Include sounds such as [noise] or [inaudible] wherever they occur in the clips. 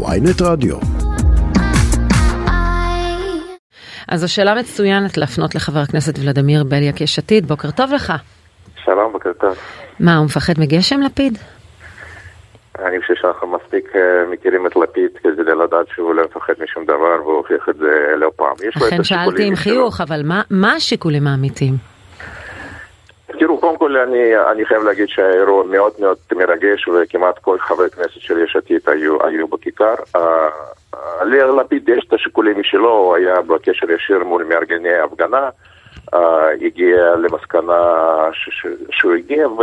ויינט רדיו. אז זו שאלה מצוינת להפנות לחבר הכנסת ולדימיר בליאק יש עתיד, בוקר טוב לך. שלום, בוקר טוב. מה, הוא מפחד מגשם לפיד? אני חושב שאנחנו מספיק אה, מכירים את לפיד כדי לדעת שהוא לא מפחד משום דבר והוא הוכיח את זה לא פעם. לכן שאלתי עם. חיוך, אבל מה- מה השיקולים האמיתיים? קודם כל אני, אני חייב להגיד שהאירוע מאוד מאוד מרגש וכמעט כל חברי כנסת של יש עתיד היו, היו בכיכר. אה, אה, ללפיד יש את השיקולים משלו, הוא היה בקשר ישיר מול מארגני ההפגנה, אה, הגיע למסקנה ש, ש, שהוא הגיע, ו,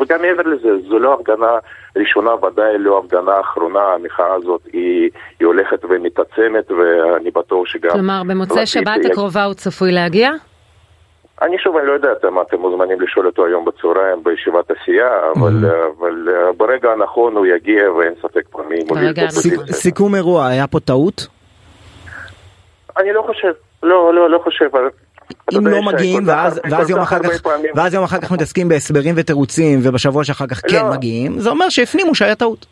וגם מעבר לזה, זו לא הפגנה ראשונה, ודאי לא הפגנה אחרונה, המחאה הזאת היא, היא הולכת ומתעצמת, ואני בטוח שגם... כלומר, במוצאי לפיד שבת הקרובה הוא צפוי להגיע? אני שוב, אני לא יודע, אתם, אתם מוזמנים לשאול אותו היום בצהריים בישיבת הסיעה, אבל, אבל אה, ברגע הנכון הוא יגיע ואין ספק פה מי מוביל את האופוזיציה. סיכום אירוע, היה פה טעות? אני לא חושב, לא, לא, לא חושב. אם לא מגיעים ואז, ואז יום אחר כך ואז יום אחר כך מתעסקים בהסברים ותירוצים ובשבוע שאחר כך כן לא. מגיעים זה אומר שהפנימו שהיה טעות.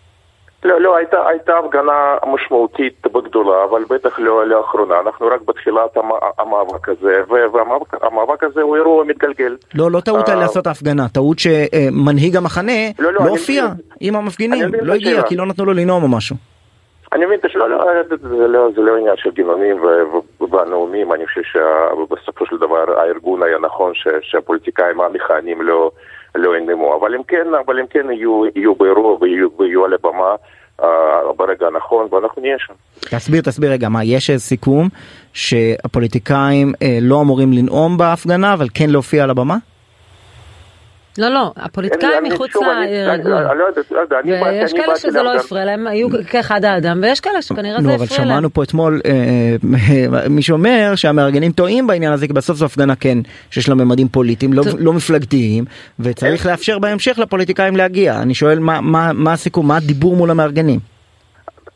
לא, לא, הייתה, הייתה הפגנה משמעותית וגדולה, אבל בטח לא לאחרונה. אנחנו רק בתחילת המ, המאבק הזה, והמאבק המאבק הזה הוא אירוע מתגלגל. לא לא טעות על אה, לעשות ההפגנה טעות שמנהיג המחנה לא, לא, לא אני הופיע מבין. עם אני המפגינים לא הגיע. כי לא נתנו לו לנאום או משהו. אני מבין, שלא, לא, זה, לא, זה לא עניין של גינונים והנאומים, אני חושב שבסופו של דבר הארגון היה נכון שהפוליטיקאים המכהנים לא, לא ינאמו, אבל הם כן, אבל הם כן יהיו, יהיו באירוע ויהיו, ויהיו על הבמה uh, ברגע הנכון, ואנחנו נהיה שם. תסביר תסביר רגע מה יש סיכום שהפוליטיקאים אה, לא אמורים לנאום בהפגנה אבל כן להופיע על הבמה? לא, לא, הפוליטיקאים מחוץ לארגון. לא יודע, יודע, אני באתי- ויש אני כאלה שזה לא. הפריע להם, היו כאחד האדם, ויש כאלה שכנראה זה לא אבל הפריע להם. שמענו פה אתמול אה, אה, מי שאומר שהמארגנים טועים בעניין הזה כי בסוף זו הפגנה כן שיש לה ממדים פוליטיים לא. לא מפלגתיים וצריך לאפשר בהמשך לפוליטיקאים להגיע אני שואל מה, מה, מה הסיכום מה הדיבור מול המארגנים.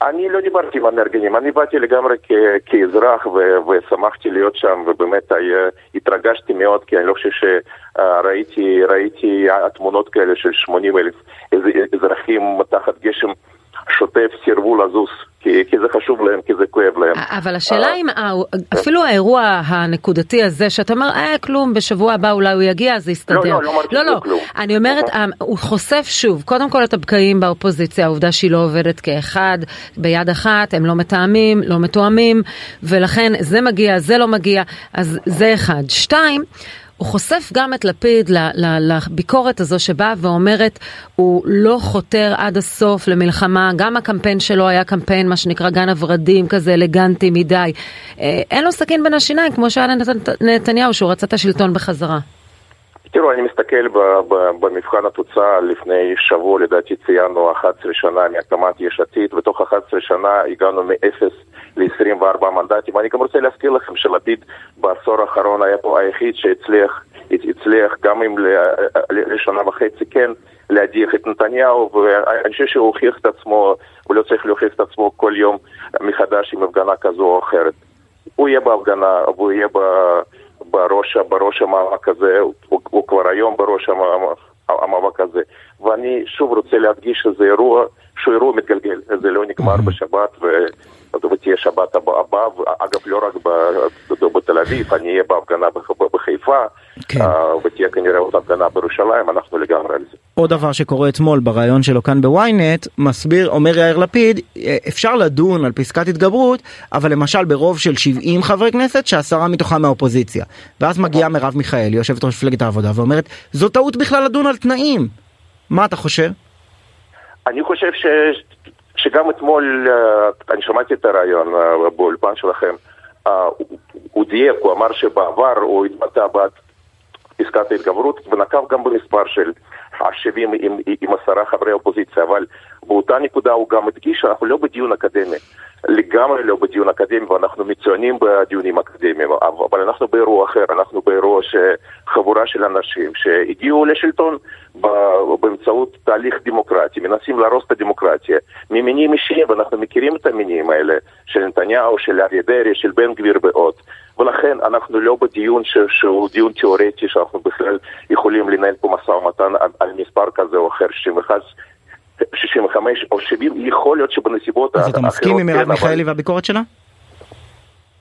אני לא דיברתי עם המארגנים, אני באתי לגמרי כ- כאזרח ו- ושמחתי להיות שם ובאמת היה, התרגשתי מאוד כי אני לא חושב שראיתי ראיתי תמונות כאלה של 80 אלף אזרחים תחת גשם שוטף סירבו לזוז כי, כי זה חשוב להם, כי זה כואב להם. אבל השאלה אם אפילו האירוע הנקודתי הזה שאתה אומר אה כלום בשבוע הבא אולי הוא יגיע זה יסתדר. לא, לא אמרתי לא, שזה לא. כלום. אני אומרת. אה, הוא חושף שוב קודם כל את הבקעים באופוזיציה העובדה שהיא לא עובדת כאחד ביד אחת הם לא מתאמים לא מתואמים ולכן זה מגיע זה לא מגיע אז זה אחד. שתיים. הוא חושף גם את לפיד לביקורת הזו שבאה ואומרת הוא לא חותר עד הסוף למלחמה, גם הקמפיין שלו היה קמפיין מה שנקרא גן הורדים כזה אלגנטי מדי. אה, אין לו סכין בין השיניים כמו שהיה לנת- לנתניהו שהוא רצה את השלטון בחזרה. תראו, אני מסתכל במבחן התוצאה, לפני שבוע לדעתי ציינו 11 שנה מהקמת יש עתיד, ותוך 11 שנה הגענו מ-0 ל-24 מנדטים. אני גם רוצה להזכיר לכם שלפיד בעשור האחרון היה פה היחיד שהצליח, הצליח גם אם לשנה וחצי כן להדיח את נתניהו, ואני חושב שהוא הוכיח את עצמו, הוא לא צריך להוכיח את עצמו כל יום מחדש עם הפגנה כזו או אחרת. הוא יהיה בהפגנה, והוא יהיה ב... בראש, בראש המאבק הזה, הוא, כבר היום בראש המאבק הזה. ואני שוב רוצה להדגיש שזה אירוע, שהוא אירוע מתגלגל, זה לא נגמר בשבת ו... ותהיה שבת הבאה, אגב לא רק בתל אביב, אני אהיה בהפגנה בח- בחיפה, כן. אה, ותהיה כנראה עוד הפגנה בירושלים, אנחנו לגמרי על זה. עוד דבר שקורה אתמול בריאיון שלו כאן בוויינט מסביר אומר יאיר לפיד אה, אפשר לדון על פסקת התגברות אבל למשל ברוב של 70 חברי כנסת שעשרה מתוכם מהאופוזיציה ואז מגיעה מרב מיכאלי יושבת ראש מפלגת העבודה ואומרת זו טעות בכלל לדון על תנאים. מה אתה חושב? אני חושב ש... שגם אתמול, אה, אני שמעתי את הרעיון אה, באולפן שלכם, אה, הוא- דייק, הוא אמר שבעבר הוא התבטא בעד פסקת ההתגברות ונקב גם במספר של ה-70 עם, עם עשרה חברי אופוזיציה, אבל באותה נקודה הוא גם הדגיש שאנחנו לא בדיון אקדמי, לגמרי לא בדיון אקדמי ואנחנו מצוינים בדיונים אקדמיים, אבל אנחנו באירוע אחר, אנחנו באירוע שחבורה של אנשים שהגיעו לשלטון באמצעות תהליך דמוקרטי, מנסים להרוס את הדמוקרטיה ממניעים אישיים, ואנחנו מכירים את המניעים האלה של נתניהו, של אריה דרעי, של בן גביר ועוד. ולכן אנחנו לא בדיון ש- שהוא דיון תיאורטי, שאנחנו בכלל יכולים לנהל פה משא ומתן על, על מספר כזה או אחר, 61 65 או 70, יכול להיות שבנסיבות אז אתה מסכים עם מרב כן, מיכאלי והביקורת שלה?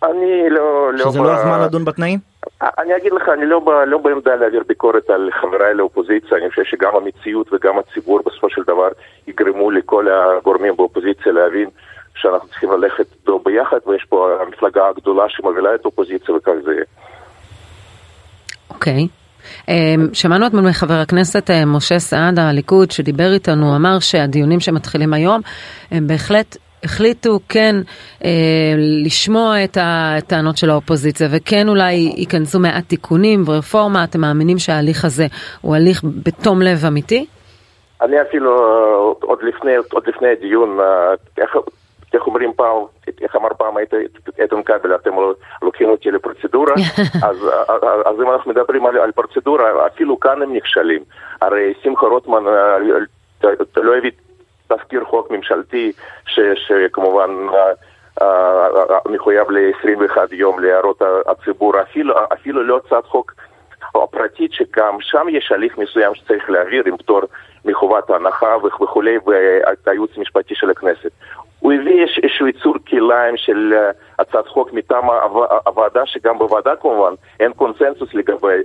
אני לא... לא שזה לא הזמן לדון בתנאים? אני אגיד לך, אני לא, לא בעמדה להעביר ביקורת על חבריי לאופוזיציה, אני חושב שגם המציאות וגם הציבור בסופו של דבר יגרמו לכל הגורמים באופוזיציה להבין שאנחנו צריכים ללכת ביחד, ויש פה המפלגה הגדולה שמובילה את האופוזיציה וכך זה יהיה. אוקיי. אמ, שמענו אתמול מחבר הכנסת אה, משה סעדה, הליכוד, שדיבר איתנו, אמר שהדיונים שמתחילים היום הם בהחלט החליטו כן אה, לשמוע את הטענות של האופוזיציה וכן אולי ייכנסו מעט תיקונים ורפורמה, אתם מאמינים שההליך הזה הוא הליך בתום לב אמיתי? אני אפילו אה, עוד לפני, עוד לפני הדיון, איך, אומרים פעם, איך אמר פעם איתן כבל, אתם לוקחים אותי לפרוצדורה, [laughs] אז, אז אם אנחנו מדברים על, על פרוצדורה, אפילו כאן הם נכשלים. הרי שמחה רוטמן אה, לא הביא תזכיר חוק ממשלתי, ש, שכמובן מחויב ל-21 יום להערות הציבור, אפילו, אפילו לא הצעת חוק פרטית, שגם שם יש הליך מסוים שצריך להעביר עם פטור מחובת ההנחה וכולי, והייעוץ המשפטי של הכנסת. הוא הביא איזשהו יצור כליים של אה, הצעת חוק מטעם הוועדה, שגם בוועדה כמובן אין קונסנזוס לגבי,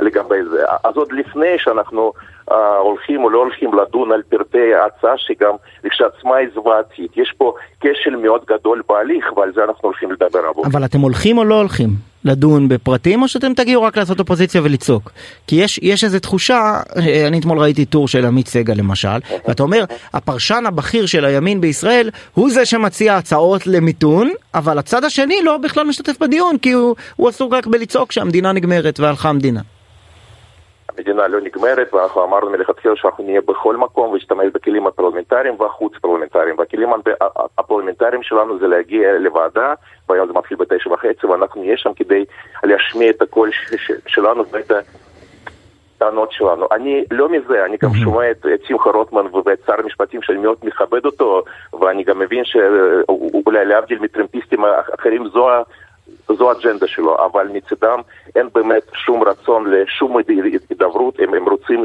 לגבי זה. אז עוד לפני שאנחנו uh, הולכים או לא הולכים לדון על פרטי ההצעה, שגם לכשעצמה היא זוועתית. יש פה כשל מאוד גדול בהליך, ועל זה אנחנו הולכים לדבר עבור. אבל אתם הולכים או לא הולכים? לדון בפרטים או שאתם תגיעו רק לעשות אופוזיציה ולצעוק? כי יש, יש איזו תחושה, אה, אני אתמול ראיתי טור של עמית סגל למשל, ואתה אומר, הפרשן הבכיר של הימין בישראל הוא זה שמציע הצעות למיתון, אבל הצד השני לא בכלל משתתף בדיון, כי הוא, הוא עסוק רק בלצעוק שהמדינה נגמרת והלכה המדינה. המדינה לא נגמרת, ואנחנו אמרנו מלכתחילה שאנחנו נהיה בכל מקום ונשתמש בכלים הפרלמנטריים והחוץ פרלמנטריים. והכלים הפרלמנטריים שלנו זה להגיע לוועדה, והיום זה מתחיל בתשע וחצי, ואנחנו נהיה שם כדי להשמיע את הקול שלנו ואת הטענות שלנו. אני לא מזה, אני גם שומע את, את שמחה רוטמן ואת שר המשפטים שאני מאוד מכבד אותו, ואני גם מבין שאולי להבדיל מטרמפיסטים אחרים זו זו האג'נדה שלו, אבל מצידם אין באמת שום רצון לשום הידברות, הם, הם רוצים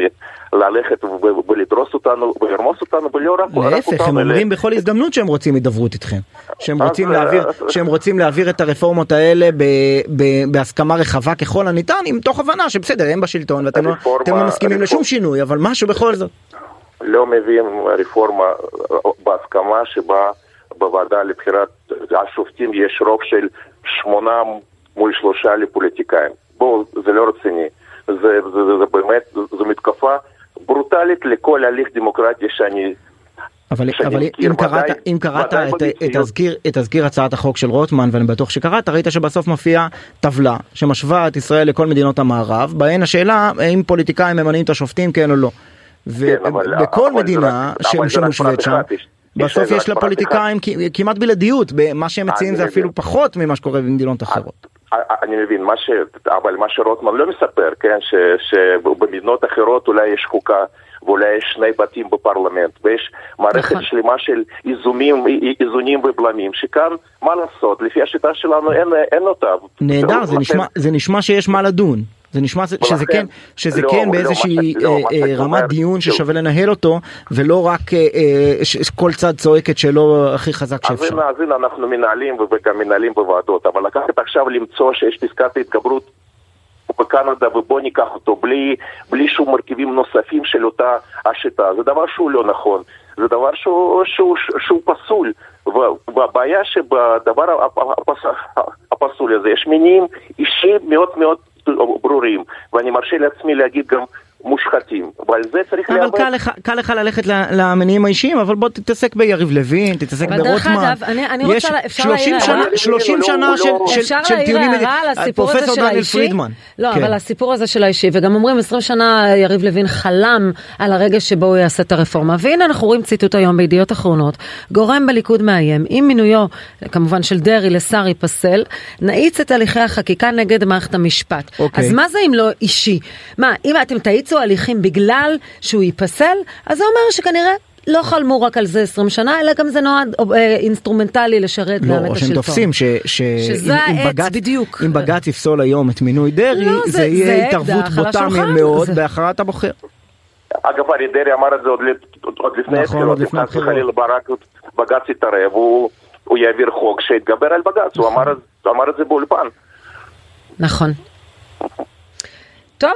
ללכת ולדרוס אותנו ולרמוס אותנו, ולא רק אותנו. להפך, הם אומרים בכל הזדמנות שהם רוצים הידברות איתכם. שהם רוצים, להעביר, שהם רוצים להעביר את הרפורמות האלה ב, ב, בהסכמה רחבה ככל הניתן, עם תוך הבנה שבסדר, הם בשלטון ואתם לא, לא מסכימים לשום שינוי, אבל משהו בכל זאת. לא מביאים רפורמה בהסכמה שבה בוועדה לבחירת השופטים יש רוב של שמונה מול שלושה לפוליטיקאים. בואו, זה לא רציני. זה, זה, זה, זה באמת, זו מתקפה ברוטלית לכל הליך דמוקרטי שאני... אבל, אבל אם קראת, אם קראת את, את, תזכיר, את תזכיר הצעת החוק של רוטמן ואני בטוח שקראת ראית שבסוף מופיעה טבלה שמשווה את ישראל לכל מדינות המערב בהן השאלה האם פוליטיקאים ממנים את השופטים כן או לא. ובכל כן, מדינה שמושווית שם בסוף יש לפוליטיקאים כמעט בלעדיות, מה שהם מציעים זה אפילו פחות ממה שקורה במדינות אחרות. אני מבין, מה ש... אבל מה שרוטמן לא מספר, כן, ש... שבמדינות אחרות אולי יש חוקה ואולי יש שני בתים בפרלמנט, ויש מערכת נכון. שלמה של איזונים, איזונים ובלמים, שכאן, מה לעשות, לפי השיטה שלנו אין, אין אותה. נהדר, זה, נשמע, זה נשמע שיש מה לדון. זה נשמע שזה כן, שזה לא, כן לא, באיזושהי לא, אה, אה, רמת דיון ששווה לנהל אותו, ולא רק אה, כל צד צועק את שלו הכי חזק שאפשר. אז הנה אנחנו מנהלים וגם מנהלים בוועדות, אבל לקחת עכשיו למצוא שיש פסקת התגברות בקנדה ובוא ניקח אותו בלי, בלי שום מרכיבים נוספים של אותה השיטה, זה דבר שהוא לא נכון, זה דבר שהוא, שהוא, שהוא פסול. והבעיה שבדבר הפסול הזה יש מינים אישיים מאוד מאוד ברורים, ואני מרשה לעצמי להגיד גם מושחתים, ועל זה צריך להיאבק. אבל קל לך, קל לך ללכת למניעים האישיים, אבל בוא תתעסק ביריב לוין, תתעסק ברוטמן. דרך אגב, אני, אני רוצה, אפשר להעיר הערה. 30 שנה לא, של, לא, של, אפשר להעיר הערה על הסיפור הזה של האישי. לא, כן. אבל הסיפור הזה של האישי, וגם אומרים 20 שנה יריב לוין חלם על הרגע שבו הוא יעשה את הרפורמה, והנה אנחנו רואים ציטוט היום בידיעות אחרונות, גורם בליכוד מאיים, עם מינויו, כמובן של דרעי לשר ייפסל, נאיץ את הליכי החקיקה נגד מערכת המשפט. אוקיי. אז מה זה אם לא אישי? מה, אם אתם תאיצו הליכים בגלל שהוא ייפסל, אז זה אומר שכנראה לא חלמו רק על זה 20 שנה, אלא גם זה נועד אה, אינסטרומנטלי לשרת לא, גם את השלטון. לא, שהם תופסים ש, ש, שזה העץ בדיוק. אם בג"ץ יפסול היום את מינוי דרעי, לא, זה, זה יהיה זה התערבות בוטה מאוד זה... בהכרעת הבוחר. אגב, אריה דרעי אמר את זה עוד, עוד לפני נכון, עוד לפני הבחירות, הבחירות. חלילה ברק, בג"ץ יתערב, הוא, הוא יעביר חוק שיתגבר על בג"ץ, הוא אמר, הוא אמר את זה באולפן. נכון. טוב,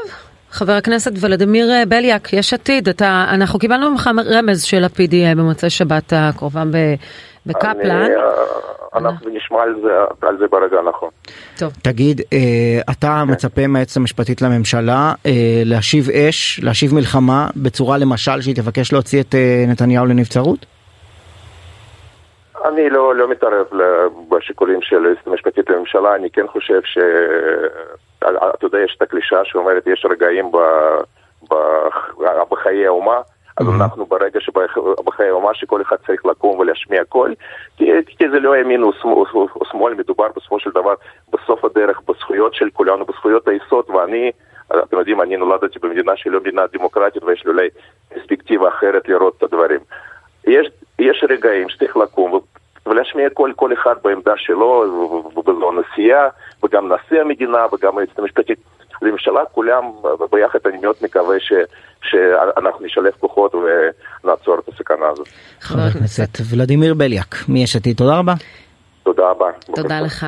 חבר הכנסת ולדימיר אה, בליאק, יש עתיד, אתה, אנחנו קיבלנו ממך רמז שלפיד יהיה במוצאי שבת הקרובה בקפלן. אני, אה, אנחנו נשמע על זה, על זה ברגע הנכון. טוב, תגיד, אה, אתה מצפה מהיועצת המשפטית לממשלה אה, להשיב אש, להשיב מלחמה, בצורה למשל שהיא תבקש להוציא את אה, נתניהו לנבצרות? אני לא, לא מתערב בשיקולים של היועצת המשפטית לממשלה, אני כן חושב ש... אתה יודע, יש את הקלישאה שאומרת, יש רגעים ב... ב... בחיי האומה, אז Mhm. אנחנו ברגע שבחיי האומה שכל אחד צריך לקום ולהשמיע קול, כי, כי זה לא ימין או שמאל, מדובר בסופו של דבר בסוף הדרך בזכויות של כולנו, בזכויות היסוד, ואני, אתם יודעים, אני נולדתי במדינה שהיא לא מדינה דמוקרטית ויש לי אולי פרספקטיבה אחרת לראות את הדברים. יש, יש רגעים שצריך לקום ולהשמיע כל, כל אחד בעמדה שלו, ו- ו- וזו הנשיאה, וגם נשיא המדינה, וגם היועצת המשפטית לממשלה, כולם ביחד, אני מאוד מקווה ש, שאנחנו נשלב כוחות ונעצור את הסכנה הזאת. חבר הכנסת, ולדימיר בליאק, מיש עתיד, תודה רבה. תודה רבה. תודה לך.